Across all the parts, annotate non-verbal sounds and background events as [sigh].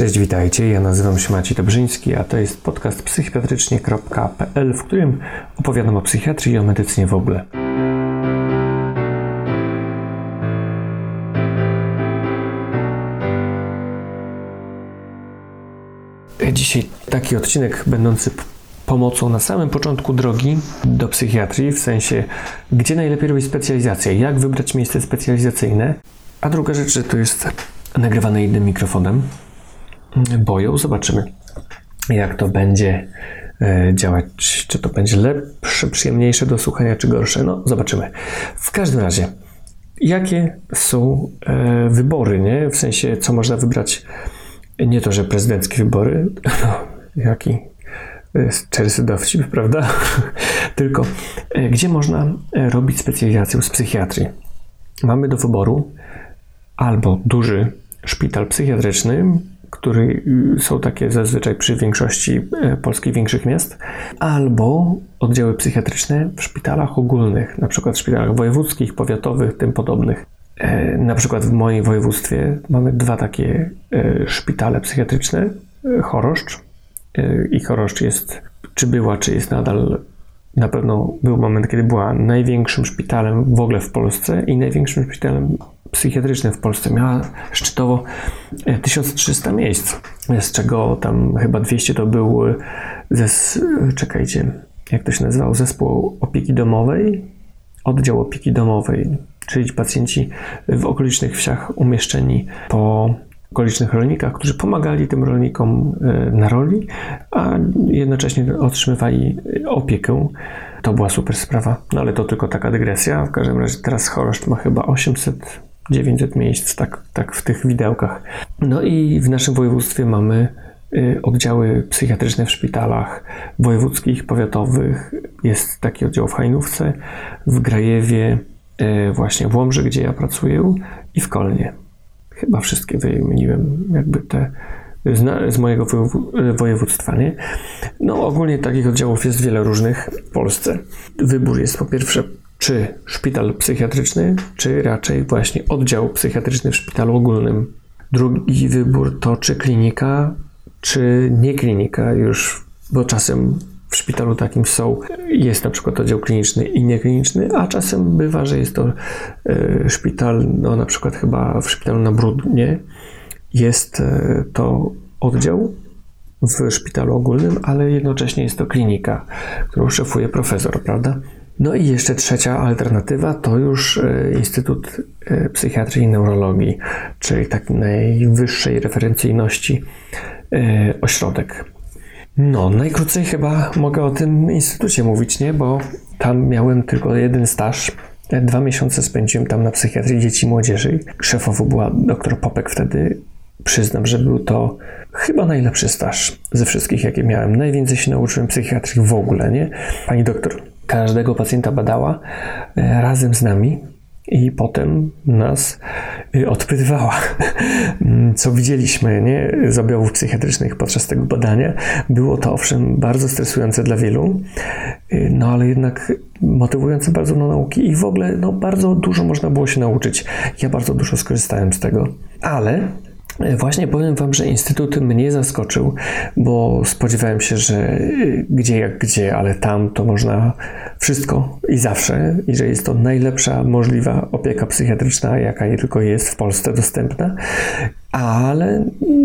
Cześć, witajcie. Ja nazywam się Maciej Dobrzyński, a to jest podcast psychiatrycznie.pl, w którym opowiadam o psychiatrii i o medycynie w ogóle. Dzisiaj taki odcinek będący pomocą na samym początku drogi do psychiatrii, w sensie gdzie najlepiej robić specjalizację, jak wybrać miejsce specjalizacyjne. A druga rzecz, że to jest nagrywane innym mikrofonem, boją. Zobaczymy, jak to będzie e, działać. Czy to będzie lepsze, przyjemniejsze do słuchania, czy gorsze. No, zobaczymy. W każdym razie, jakie są e, wybory, nie? W sensie, co można wybrać. Nie to, że prezydenckie wybory, [laughs] no, jaki czerwcy dowcip, [laughs] prawda? [laughs] Tylko e, gdzie można robić specjalizację z psychiatrii? Mamy do wyboru albo duży szpital psychiatryczny, który y, są takie zazwyczaj przy większości e, polskich większych miast, albo oddziały psychiatryczne w szpitalach ogólnych, na przykład w szpitalach wojewódzkich, powiatowych, tym podobnych. E, na przykład w moim województwie mamy dwa takie e, szpitale psychiatryczne, Choroszcz i Choroszcz jest, czy była, czy jest nadal na pewno był moment, kiedy była największym szpitalem w ogóle w Polsce i największym szpitalem psychiatrycznym w Polsce. Miała szczytowo 1300 e, miejsc, z czego tam chyba 200 to był ze, czekajcie, jak to się zespół opieki domowej, oddział opieki domowej, czyli pacjenci w okolicznych wsiach umieszczeni po okolicznych rolnikach, którzy pomagali tym rolnikom e, na roli, a jednocześnie otrzymywali opiekę. To była super sprawa, no ale to tylko taka dygresja. W każdym razie teraz Choroszcz ma chyba 800 900 miejsc, tak, tak w tych widełkach. No i w naszym województwie mamy y, oddziały psychiatryczne w szpitalach wojewódzkich, powiatowych. Jest taki oddział w Hajnówce, w Grajewie, y, właśnie w Łomży, gdzie ja pracuję i w Kolnie. Chyba wszystkie wymieniłem, jakby te z, z mojego województwa, nie? No ogólnie takich oddziałów jest wiele różnych w Polsce. Wybór jest po pierwsze czy szpital psychiatryczny, czy raczej właśnie oddział psychiatryczny w szpitalu ogólnym. Drugi wybór to czy klinika, czy nie klinika już, bo czasem w szpitalu takim są, jest na przykład oddział kliniczny i niekliniczny, a czasem bywa, że jest to e, szpital, no na przykład chyba w szpitalu na Brudnie jest e, to oddział w szpitalu ogólnym, ale jednocześnie jest to klinika, którą szefuje profesor, prawda? No i jeszcze trzecia alternatywa to już e, Instytut e, Psychiatrii i Neurologii, czyli tak najwyższej referencyjności e, ośrodek. No, najkrócej chyba mogę o tym instytucie mówić, nie? Bo tam miałem tylko jeden staż. Dwa miesiące spędziłem tam na psychiatrii dzieci i młodzieży. Szefową była dr Popek wtedy. Przyznam, że był to chyba najlepszy staż ze wszystkich, jakie miałem. Najwięcej się nauczyłem psychiatrii w ogóle, nie? Pani doktor każdego pacjenta badała e, razem z nami i potem nas e, odpytywała, [laughs] co widzieliśmy nie, z objawów psychiatrycznych podczas tego badania. Było to owszem bardzo stresujące dla wielu, e, no ale jednak motywujące bardzo do nauki i w ogóle no, bardzo dużo można było się nauczyć. Ja bardzo dużo skorzystałem z tego, ale Właśnie powiem Wam, że Instytut mnie zaskoczył, bo spodziewałem się, że gdzie jak gdzie, ale tam to można wszystko i zawsze, i że jest to najlepsza możliwa opieka psychiatryczna, jaka tylko jest w Polsce dostępna, ale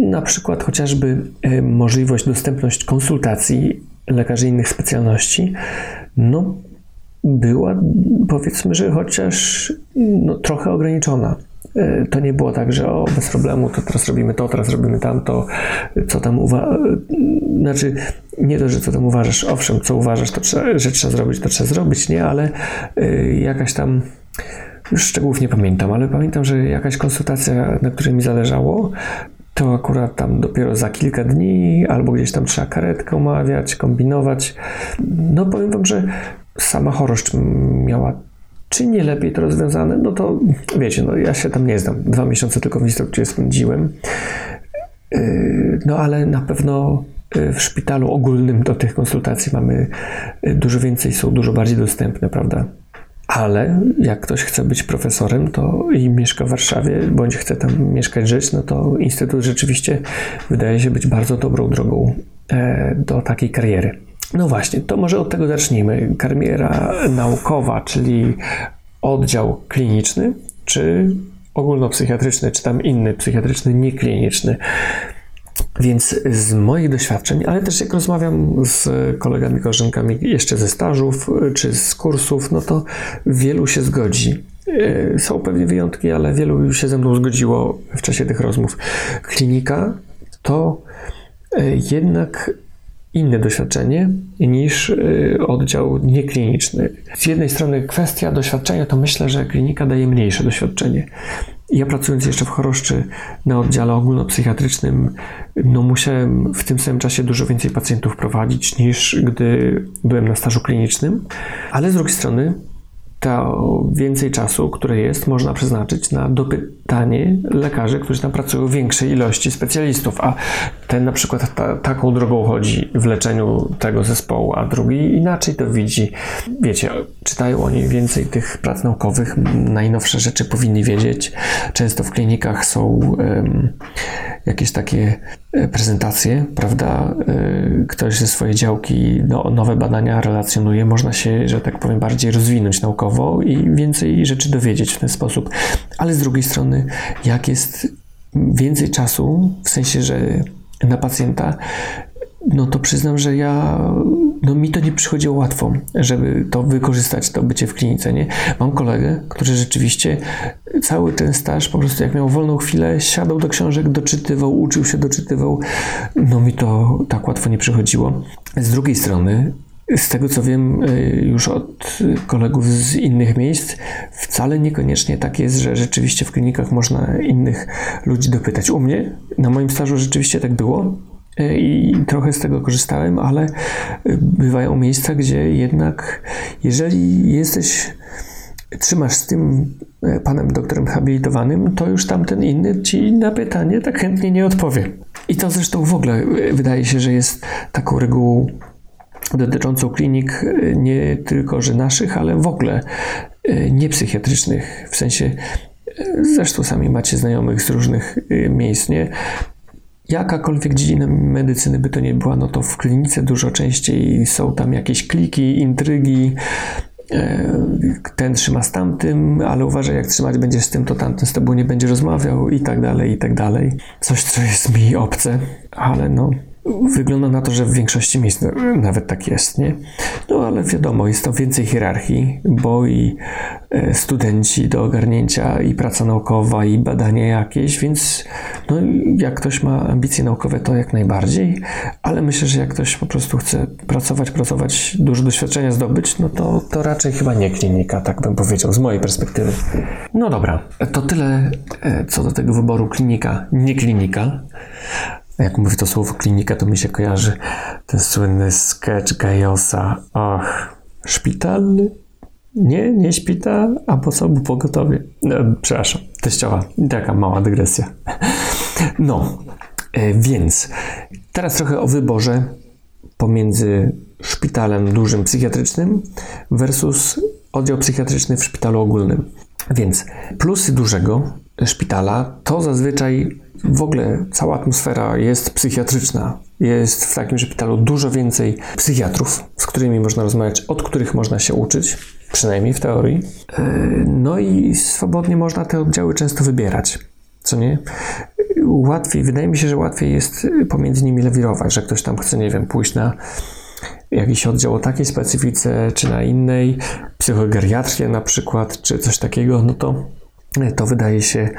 na przykład chociażby e, możliwość, dostępność konsultacji lekarzy innych specjalności, no była powiedzmy, że chociaż no, trochę ograniczona. E, to nie było tak, że o, bez problemu, to teraz robimy to, teraz robimy tamto, co tam uważasz. Znaczy, nie to, że co tam uważasz, owszem, co uważasz, to trzeba, że trzeba zrobić, to trzeba zrobić, nie, ale y, jakaś tam, już szczegółów nie pamiętam, ale pamiętam, że jakaś konsultacja, na której mi zależało, to akurat tam dopiero za kilka dni, albo gdzieś tam trzeba karetkę omawiać, kombinować. No powiem wam, że sama chorość miała czy nie lepiej to rozwiązane? No to wiecie, no ja się tam nie znam. Dwa miesiące tylko w instrukcji spędziłem. Yy, no ale na pewno yy, w szpitalu ogólnym do tych konsultacji mamy yy, dużo więcej, są dużo bardziej dostępne, prawda? Ale jak ktoś chce być profesorem to i mieszka w Warszawie, bądź chce tam mieszkać, żyć, no to Instytut rzeczywiście wydaje się być bardzo dobrą drogą do takiej kariery. No właśnie, to może od tego zacznijmy. Kariera naukowa, czyli oddział kliniczny, czy ogólnopsychiatryczny, czy tam inny psychiatryczny, niekliniczny. Więc z moich doświadczeń, ale też jak rozmawiam z kolegami, koleżankami jeszcze ze stażów czy z kursów, no to wielu się zgodzi. E, są pewnie wyjątki, ale wielu się ze mną zgodziło w czasie tych rozmów. Klinika to e, jednak inne doświadczenie niż e, oddział niekliniczny. Z jednej strony kwestia doświadczenia to myślę, że klinika daje mniejsze doświadczenie. Ja pracując jeszcze w choroszczy na oddziale ogólnopsychiatrycznym, no musiałem w tym samym czasie dużo więcej pacjentów prowadzić niż gdy byłem na stażu klinicznym, ale z drugiej strony to więcej czasu, które jest, można przeznaczyć na dopytanie lekarzy, którzy tam pracują większej ilości specjalistów, a ten na przykład ta, taką drogą chodzi w leczeniu tego zespołu, a drugi inaczej to widzi. Wiecie, czytają oni więcej tych prac naukowych, najnowsze rzeczy powinni wiedzieć. Często w klinikach są um, jakieś takie prezentacje, prawda? E, ktoś ze swojej działki no, nowe badania relacjonuje, można się, że tak powiem, bardziej rozwinąć naukowo i więcej rzeczy dowiedzieć w ten sposób. Ale z drugiej strony, jak jest więcej czasu, w sensie, że na pacjenta, no to przyznam, że ja, no mi to nie przychodziło łatwo, żeby to wykorzystać, to bycie w klinice, nie? Mam kolegę, który rzeczywiście cały ten staż, po prostu jak miał wolną chwilę, siadał do książek, doczytywał, uczył się, doczytywał. No mi to tak łatwo nie przychodziło. Z drugiej strony, z tego co wiem y, już od kolegów z innych miejsc, wcale niekoniecznie tak jest, że rzeczywiście w klinikach można innych ludzi dopytać. U mnie, na moim stażu rzeczywiście tak było i trochę z tego korzystałem, ale y, bywają miejsca, gdzie jednak, jeżeli jesteś, trzymasz z tym panem doktorem habilitowanym, to już tamten inny ci na pytanie tak chętnie nie odpowie. I to zresztą w ogóle wydaje się, że jest taką regułą dotyczącą klinik e, nie tylko, że naszych, ale w ogóle e, niepsychiatrycznych, w sensie e, zresztą sami macie znajomych z różnych miejsc, nie? Jakakolwiek dziedzina medycyny by to nie była, no to w klinice dużo częściej są tam jakieś kliki, intrygi, ten trzyma z tamtym, ale uważaj, jak trzymać będziesz z tym, to tamten z tobą nie będzie rozmawiał i tak dalej, i tak dalej. Coś, co jest mi obce, ale no, Wygląda na to, że w większości miejsc nawet tak jest, nie? No ale wiadomo, jest to więcej hierarchii, bo i e, studenci do ogarnięcia, i praca naukowa, i badania jakieś, więc no, jak ktoś ma ambicje naukowe, to jak najbardziej, ale myślę, że jak ktoś po prostu chce pracować, pracować, dużo doświadczenia zdobyć, no to, to raczej chyba nie klinika, tak bym powiedział, z mojej perspektywy. No dobra, to tyle e, co do tego wyboru klinika, nie klinika. Jak mówię to słowo klinika, to mi się kojarzy ten słynny sketch Gajosa. Ach, szpitalny? Nie, nie szpital, a po co? Pogotowie. No, przepraszam, teściowa. Taka mała dygresja. No, e, więc teraz trochę o wyborze pomiędzy szpitalem dużym psychiatrycznym versus oddział psychiatryczny w szpitalu ogólnym. Więc plusy dużego szpitala to zazwyczaj w ogóle cała atmosfera jest psychiatryczna. Jest w takim szpitalu dużo więcej psychiatrów, z którymi można rozmawiać, od których można się uczyć, przynajmniej w teorii. E, no i swobodnie można te oddziały często wybierać. Co nie? Łatwiej, wydaje mi się, że łatwiej jest pomiędzy nimi lewirować, że ktoś tam chce, nie wiem, pójść na jakiś oddział o takiej specyfice, czy na innej, psychogeriatrię na przykład, czy coś takiego, no to to wydaje się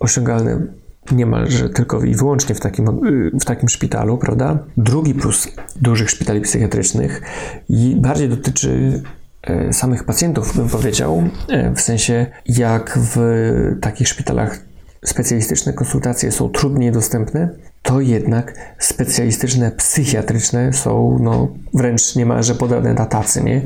osiągalne niemalże tylko i wyłącznie w takim, w takim szpitalu, prawda? Drugi plus dużych szpitali psychiatrycznych i bardziej dotyczy e, samych pacjentów, bym powiedział, e, w sensie jak w takich szpitalach specjalistyczne konsultacje są trudniej dostępne, to jednak specjalistyczne, psychiatryczne są no, wręcz niemalże podane na tacy, nie?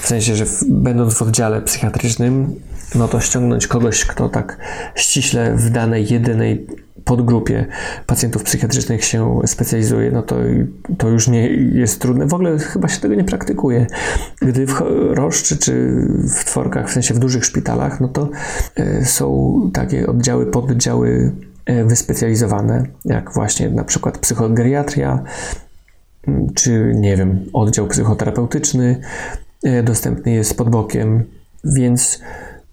W sensie, że w, będąc w oddziale psychiatrycznym, no to ściągnąć kogoś, kto tak ściśle w danej, jedynej podgrupie pacjentów psychiatrycznych się specjalizuje, no to, to już nie jest trudne. W ogóle chyba się tego nie praktykuje. Gdy w Roszczy czy w Tworkach, w sensie w dużych szpitalach, no to e, są takie oddziały, pododdziały e, wyspecjalizowane, jak właśnie na przykład psychogeriatria, czy nie wiem, oddział psychoterapeutyczny e, dostępny jest pod bokiem, więc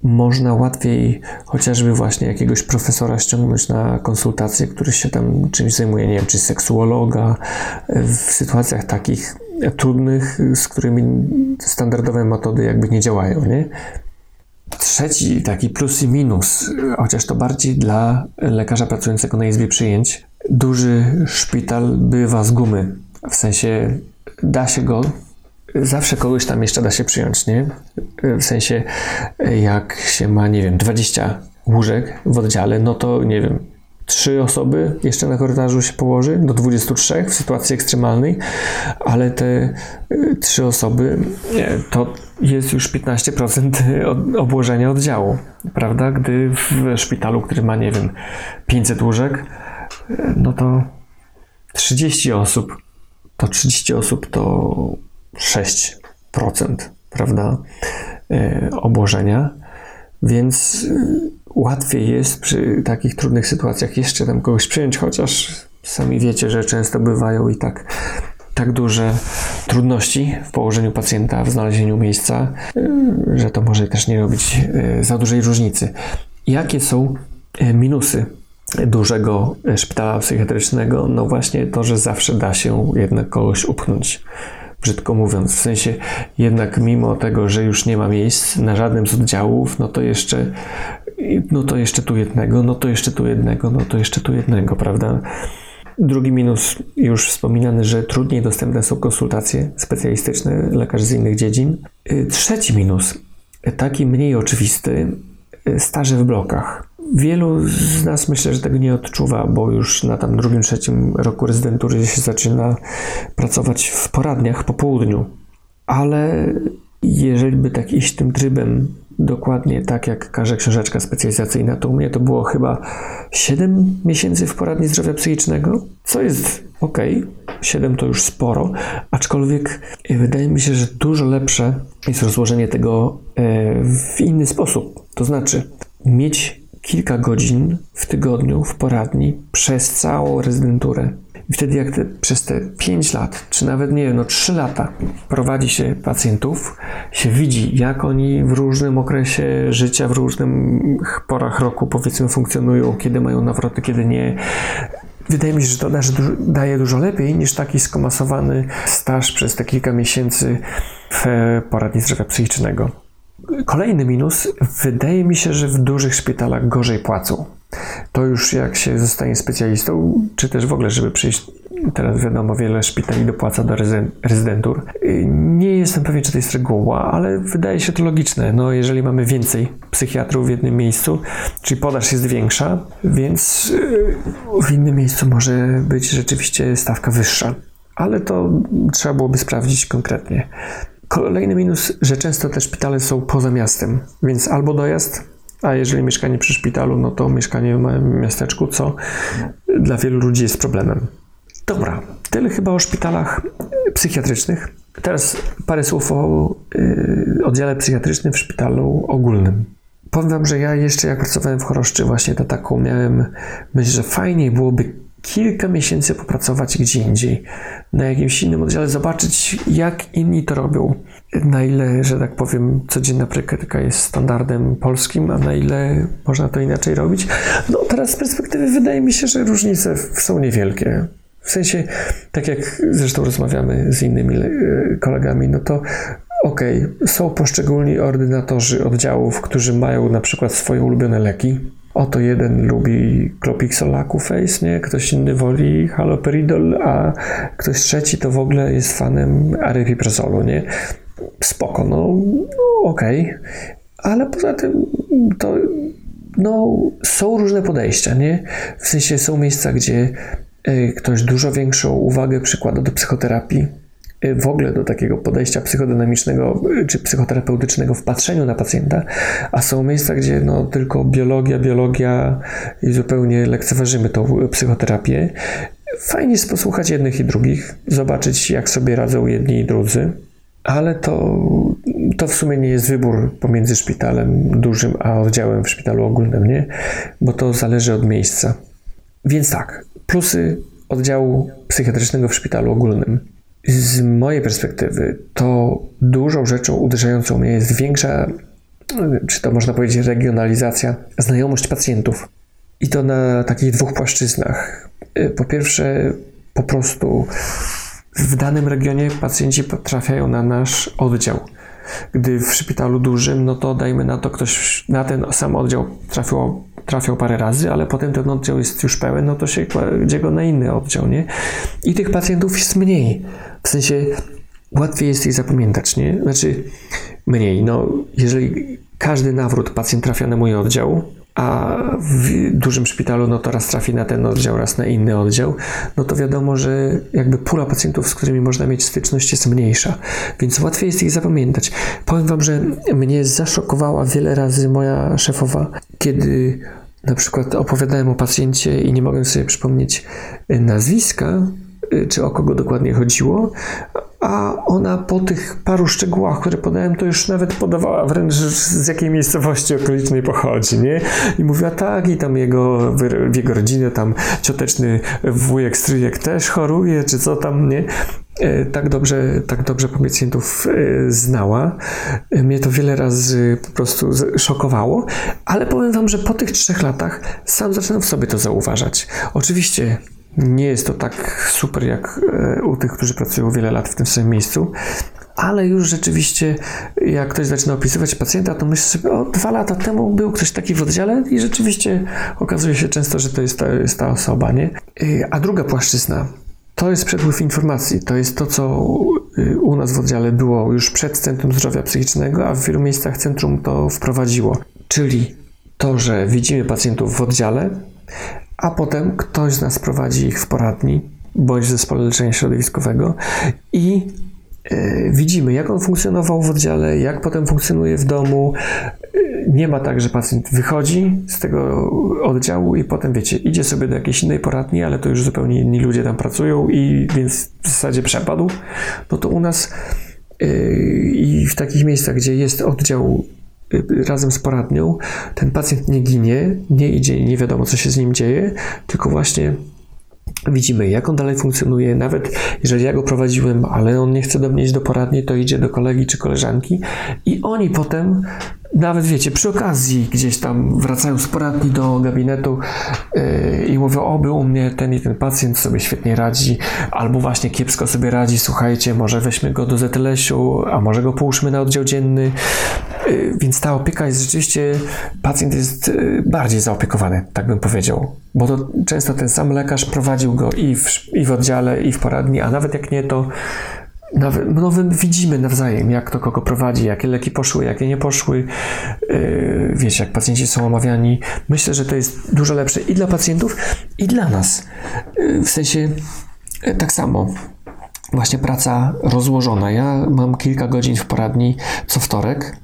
można łatwiej chociażby właśnie jakiegoś profesora ściągnąć na konsultację, który się tam czymś zajmuje, nie wiem, czy seksuologa, w sytuacjach takich trudnych, z którymi standardowe metody jakby nie działają, nie? Trzeci taki plus i minus, chociaż to bardziej dla lekarza pracującego na izbie przyjęć. Duży szpital bywa z gumy, w sensie da się go zawsze kogoś tam jeszcze da się przyjąć, nie? W sensie, jak się ma, nie wiem, 20 łóżek w oddziale, no to nie wiem, trzy osoby jeszcze na korytarzu się położy, do 23 w sytuacji ekstremalnej, ale te y, trzy osoby to jest już 15% [laughs] obłożenia oddziału, prawda? Gdy w szpitalu, który ma, nie wiem, 500 łóżek, no to 30 osób, to 30 osób to 6%, prawda, e, obłożenia, więc e, łatwiej jest przy takich trudnych sytuacjach jeszcze tam kogoś przyjąć, chociaż sami wiecie, że często bywają i tak tak duże trudności w położeniu pacjenta, w znalezieniu miejsca, e, że to może też nie robić za dużej różnicy. Jakie są minusy dużego szpitala psychiatrycznego? No właśnie to, że zawsze da się jednak kogoś upchnąć brzydko mówiąc. W sensie jednak mimo tego, że już nie ma miejsc na żadnym z oddziałów, no to jeszcze no to jeszcze tu jednego, no to jeszcze tu jednego, no to jeszcze tu jednego, prawda? Drugi minus, już wspominany, że trudniej dostępne są konsultacje specjalistyczne lekarzy z innych dziedzin. Y, trzeci minus, taki mniej oczywisty, y, staże w blokach. Wielu z nas myślę, że tego nie odczuwa, bo już na tam drugim, trzecim roku rezydentury się zaczyna pracować w poradniach po południu. Ale jeżeli by tak iść tym trybem, dokładnie tak jak każe książeczka specjalizacyjna, to u mnie to było chyba 7 miesięcy w poradni zdrowia psychicznego, co jest ok, 7 to już sporo, aczkolwiek wydaje mi się, że dużo lepsze jest rozłożenie tego e, w inny sposób. To znaczy, mieć kilka godzin w tygodniu w poradni przez całą rezydenturę. I wtedy jak te, przez te 5 lat, czy nawet nie wiem, no 3 lata prowadzi się pacjentów, się widzi, jak oni w różnym okresie życia, w różnych porach roku powiedzmy funkcjonują, kiedy mają nawroty, kiedy nie. Wydaje mi się, że to daje dużo lepiej niż taki skomasowany staż przez te kilka miesięcy w poradni zdrowia psychicznego. Kolejny minus, wydaje mi się, że w dużych szpitalach gorzej płacą. To już jak się zostanie specjalistą, czy też w ogóle, żeby przyjść, teraz wiadomo, wiele szpitali dopłaca do rezydentur. Nie jestem pewien, czy to jest reguła, ale wydaje się to logiczne. No, jeżeli mamy więcej psychiatrów w jednym miejscu, czyli podaż jest większa, więc w innym miejscu może być rzeczywiście stawka wyższa. Ale to trzeba byłoby sprawdzić konkretnie. Kolejny minus, że często te szpitale są poza miastem, więc albo dojazd, a jeżeli mieszkanie przy szpitalu, no to mieszkanie w małym miasteczku, co dla wielu ludzi jest problemem. Dobra, tyle chyba o szpitalach psychiatrycznych. Teraz parę słów o y, oddziale psychiatrycznym w szpitalu ogólnym. Powiem Wam, że ja jeszcze jak pracowałem w Choroszczy, właśnie to taką miałem myśl, że fajniej byłoby kilka miesięcy popracować gdzie indziej, na jakimś innym oddziale, zobaczyć jak inni to robią. Na ile, że tak powiem, codzienna praktyka jest standardem polskim, a na ile można to inaczej robić. No teraz z perspektywy wydaje mi się, że różnice są niewielkie. W sensie, tak jak zresztą rozmawiamy z innymi e, kolegami, no to okej, okay, są poszczególni ordynatorzy oddziałów, którzy mają na przykład swoje ulubione leki, Oto jeden lubi Clopixol Face, nie? Ktoś inny woli haloperidol, a ktoś trzeci to w ogóle jest fanem aripiprazolu, nie? Spoko, no, no okej. Okay. Ale poza tym to no, są różne podejścia, nie? W sensie są miejsca, gdzie e, ktoś dużo większą uwagę przykłada do psychoterapii, y, w ogóle do takiego podejścia psychodynamicznego y, czy psychoterapeutycznego w patrzeniu na pacjenta, a są miejsca, gdzie no, tylko biologia, biologia i zupełnie lekceważymy tą psychoterapię. Fajnie jest posłuchać jednych i drugich, zobaczyć jak sobie radzą jedni i drudzy, ale to, to w sumie nie jest wybór pomiędzy szpitalem dużym a oddziałem w szpitalu ogólnym, nie? Bo to zależy od miejsca. Więc tak, plusy oddziału psychiatrycznego w szpitalu ogólnym. Z mojej perspektywy to dużą rzeczą uderzającą mnie jest większa, czy to można powiedzieć regionalizacja, znajomość pacjentów. I to na takich dwóch płaszczyznach. Po pierwsze, po prostu w danym regionie pacjenci trafiają na nasz oddział. Gdy w szpitalu dużym, no to dajmy na to, ktoś na ten sam oddział trafiło, trafiał parę razy, ale potem ten oddział jest już pełen, no to się kładzie go na inny oddział, nie? I tych pacjentów jest mniej. W sensie łatwiej jest ich zapamiętać, nie? Znaczy mniej. No, jeżeli każdy nawrót pacjent trafia na mój oddział, a w dużym szpitalu no to raz trafi na ten oddział, raz na inny oddział, no to wiadomo, że jakby pula pacjentów, z którymi można mieć styczność jest mniejsza, więc łatwiej jest ich zapamiętać. Powiem Wam, że mnie zaszokowała wiele razy moja szefowa, kiedy na przykład opowiadałem o pacjencie i nie mogłem sobie przypomnieć nazwiska, czy o kogo dokładnie chodziło, ona po tych paru szczegółach, które podałem, to już nawet podawała wręcz z jakiej miejscowości okolicznej pochodzi, nie? I mówiła tak, i tam jego, w jego rodzinie tam cioteczny wujek, stryjek też choruje, czy co tam, nie? E, tak dobrze, tak dobrze pacjentów e, znała. Mnie to wiele razy po prostu szokowało, ale powiem Wam, że po tych trzech latach sam zaczynam w sobie to zauważać. Oczywiście nie jest to tak super jak e, u tych, którzy pracują wiele lat w tym samym miejscu, ale już rzeczywiście, jak ktoś zaczyna opisywać pacjenta, to myślę sobie, o, dwa lata temu był ktoś taki w oddziale i rzeczywiście okazuje się często, że to jest ta, jest ta osoba, nie? E, a druga płaszczyzna, to jest przepływ informacji, to jest to, co e, u nas w oddziale było już przed Centrum Zdrowia Psychicznego, a w wielu miejscach centrum to wprowadziło. Czyli to, że widzimy pacjentów w oddziale, a potem ktoś z nas prowadzi ich w poradni bądź w zespole leczenia środowiskowego i e, widzimy, jak on funkcjonował w oddziale, jak potem funkcjonuje w domu. E, nie ma tak, że pacjent wychodzi z tego oddziału i potem, wiecie, idzie sobie do jakiejś innej poradni, ale to już zupełnie inni ludzie tam pracują i więc w zasadzie przepadł. No to u nas yy, i w takich miejscach, gdzie jest oddział razem z poradnią, ten pacjent nie ginie, nie idzie, nie wiadomo co się z nim dzieje, tylko właśnie widzimy, jak on dalej funkcjonuje. Nawet jeżeli ja go prowadziłem, ale on nie chce do mnie iść do poradni, to idzie do kolegi czy koleżanki i oni potem nawet wiecie, przy okazji gdzieś tam wracają z poradni do gabinetu yy, i mówią, oby u mnie ten i ten pacjent sobie świetnie radzi, albo właśnie kiepsko sobie radzi, słuchajcie, może weźmy go do ZLS-u, a może go połóżmy na oddział dzienny. Yy, więc ta opieka jest rzeczywiście, pacjent jest yy, bardziej zaopiekowany, tak bym powiedział. Bo to często ten sam lekarz prowadził go i w, i w oddziale, i w poradni, a nawet jak nie, to nawet, no widzimy nawzajem, jak to kogo prowadzi, jakie leki poszły, jakie nie poszły. Yy, wiecie, jak pacjenci są omawiani. Myślę, że to jest dużo lepsze i dla pacjentów, i dla nas. W sensie tak samo. Właśnie praca rozłożona. Ja mam kilka godzin w poradni co wtorek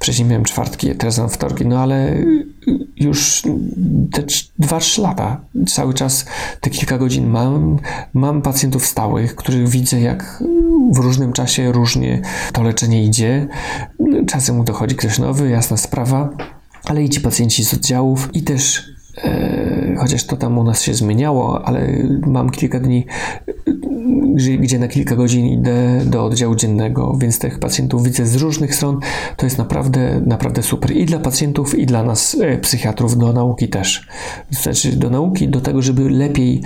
Wcześniej miałem czwartki, teraz mam wtorki, no ale już te 2-3 lata, cały czas te kilka godzin mam. Mam pacjentów stałych, których widzę, jak w różnym czasie różnie to leczenie idzie. Czasem dochodzi ktoś nowy, jasna sprawa, ale i ci pacjenci z oddziałów i też e, chociaż to tam u nas się zmieniało, ale mam kilka dni gdzie na kilka godzin idę do oddziału dziennego, więc tych pacjentów widzę z różnych stron. To jest naprawdę, naprawdę super i dla pacjentów, i dla nas, e, psychiatrów, do nauki też. Znaczy, do nauki, do tego, żeby lepiej,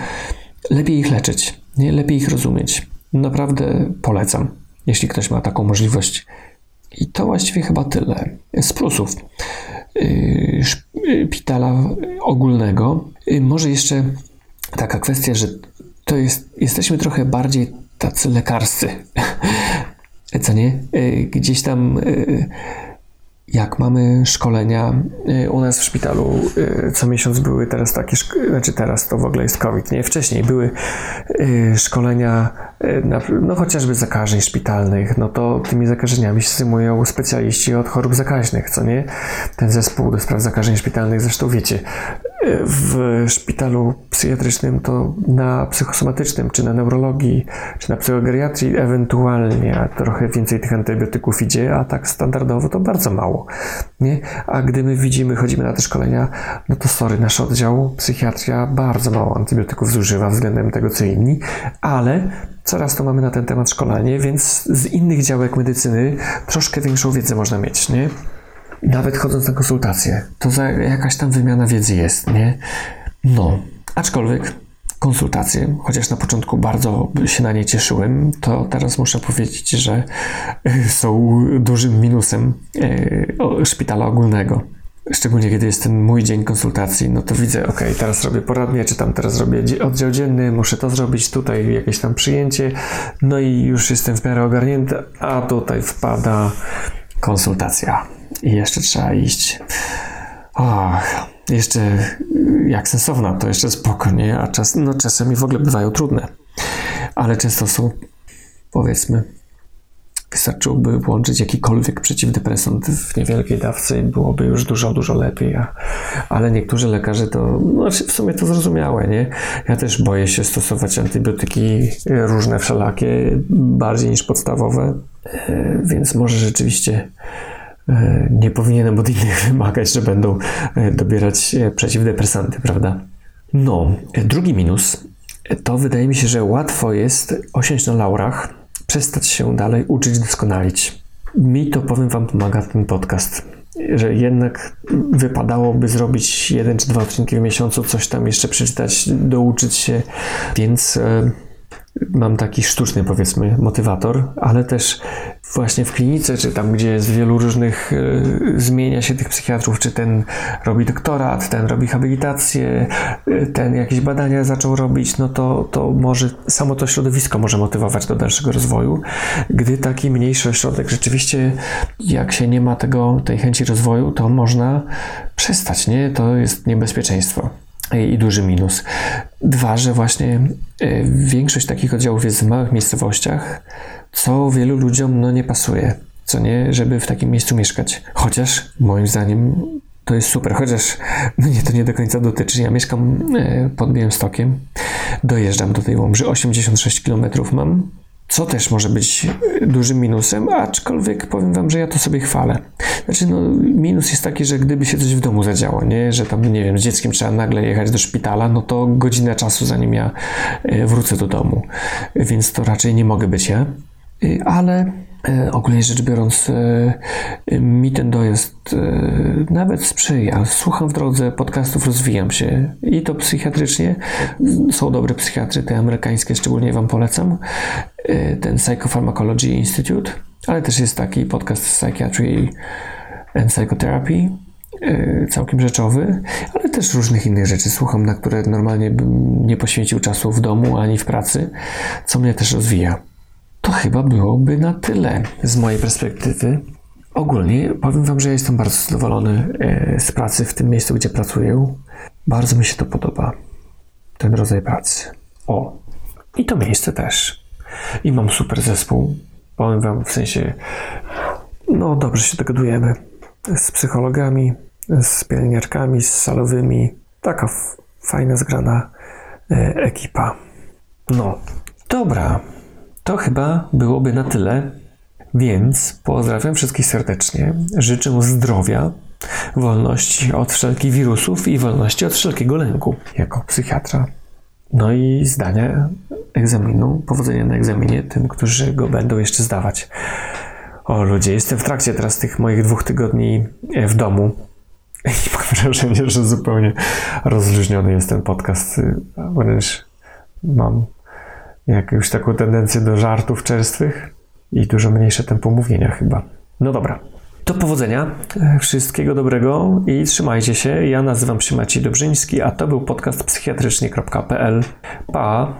lepiej ich leczyć, nie? lepiej ich rozumieć. Naprawdę polecam, jeśli ktoś ma taką możliwość. I to właściwie chyba tyle. Z plusów y, szpitala ogólnego. Y, może jeszcze taka kwestia, że to jest, jesteśmy trochę bardziej tacy lekarscy. [laughs] Co nie? E, gdzieś tam e, jak mamy szkolenia u nas w szpitalu, co miesiąc były teraz takie, znaczy teraz to w ogóle jest COVID, nie? Wcześniej były szkolenia, no chociażby zakażeń szpitalnych, no to tymi zakażeniami się zajmują specjaliści od chorób zakaźnych, co nie? Ten zespół do spraw zakażeń szpitalnych, zresztą wiecie, w szpitalu psychiatrycznym to na psychosomatycznym, czy na neurologii, czy na psychogeriatrii ewentualnie trochę więcej tych antybiotyków idzie, a tak standardowo to bardzo mało. Nie? A gdy my widzimy, chodzimy na te szkolenia, no to sorry, nasz oddział psychiatria bardzo mało antybiotyków zużywa względem tego, co inni, ale coraz to mamy na ten temat szkolenie, więc z innych działek medycyny troszkę większą wiedzę można mieć, nie? Nawet chodząc na konsultacje, to jakaś tam wymiana wiedzy jest, nie? No, aczkolwiek konsultacje, chociaż na początku bardzo się na nie cieszyłem, to teraz muszę powiedzieć, że y, są dużym minusem y, szpitala ogólnego. Szczególnie kiedy jest ten mój dzień konsultacji, no to widzę, ok, teraz robię poradnie, czy tam teraz robię oddział dzienny, muszę to zrobić, tutaj jakieś tam przyjęcie, no i już jestem w miarę ogarnięty, a tutaj wpada konsultacja i jeszcze trzeba iść. Ach, jeszcze jak sensowna, to jeszcze spokojnie, a czas, no czasami w ogóle bywają trudne. Ale często są, powiedzmy, wystarczyłoby włączyć jakikolwiek przeciwdepresant w niewielkiej dawce i byłoby już dużo, dużo lepiej. A, ale niektórzy lekarze to, no w sumie to zrozumiałe, nie? Ja też boję się stosować antybiotyki różne, wszelakie, bardziej niż podstawowe, e, więc może rzeczywiście nie powinienem od innych [laughs] wymagać, że będą e, dobierać e, przeciwdepresanty, prawda? No, drugi minus to wydaje mi się, że łatwo jest osiąść na laurach, przestać się dalej uczyć, doskonalić. Mi to, powiem Wam, pomaga ten podcast, że jednak wypadałoby zrobić jeden czy dwa odcinki w miesiącu, coś tam jeszcze przeczytać, douczyć się, więc mam taki sztuczny, powiedzmy, motywator, ale też właśnie w klinice, czy tam, gdzie jest wielu różnych, y, zmienia się tych psychiatrów, czy ten robi doktorat, ten robi habilitację, y, ten jakieś badania zaczął robić, no to, to może samo to środowisko może motywować do dalszego rozwoju. Gdy taki mniejszy ośrodek rzeczywiście, jak się nie ma tego, tej chęci rozwoju, to można przestać, nie? To jest niebezpieczeństwo i duży minus. Dwa, że właśnie e, większość takich oddziałów jest w małych miejscowościach, co wielu ludziom no, nie pasuje, co nie, żeby w takim miejscu mieszkać. Chociaż moim zdaniem to jest super, chociaż [laughs] mnie to nie do końca dotyczy. Ja mieszkam e, pod Białymstokiem, dojeżdżam do tej Łomży, 86 km mam, co też może być dużym minusem, aczkolwiek powiem wam, że ja to sobie chwalę. Znaczy, no, minus jest taki, że gdyby się coś w domu zadziało, nie, że tam, nie wiem, z dzieckiem trzeba nagle jechać do szpitala, no to godzinę czasu, zanim ja e, wrócę do domu. Więc to raczej nie mogę być ja. E, ale e, ogólnie rzecz biorąc, mi ten dojazd nawet sprzyja. Słucham w drodze podcastów, rozwijam się i to psychiatrycznie. Są dobre psychiatry, te amerykańskie szczególnie Wam polecam. Ten Psychopharmacology Institute, ale też jest taki podcast Psychiatry and Psychotherapy, całkiem rzeczowy, ale też różnych innych rzeczy słucham, na które normalnie bym nie poświęcił czasu w domu ani w pracy, co mnie też rozwija. To chyba byłoby na tyle z mojej perspektywy. Ogólnie powiem Wam, że jestem bardzo zadowolony e, z pracy w tym miejscu, gdzie pracuję. Bardzo mi się to podoba, ten rodzaj pracy. O, i to miejsce też. I mam super zespół. Powiem Wam, w sensie, no dobrze się dogadujemy z psychologami, z pielęgniarkami, z salowymi. Taka fajna, zgrana e, ekipa. No, dobra. To chyba byłoby na tyle, więc pozdrawiam wszystkich serdecznie. Życzę zdrowia, wolności od wszelkich wirusów i wolności od wszelkiego lęku jako psychiatra. No i zdania egzaminu, powodzenia na egzaminie tym, którzy go będą jeszcze zdawać. O ludzie, jestem w trakcie teraz tych moich dwóch tygodni w domu [laughs] i mam wrażenie, że zupełnie rozluźniony jest ten podcast. Wręcz mam jakąś taką tendencję do żartów czerstwych i dużo mniejsze tempo mówienia chyba. No dobra. Do powodzenia, wszystkiego dobrego i trzymajcie się. Ja nazywam się Maciej Dobrzyński, a to był podcast psychiatrycznie.pl. Pa!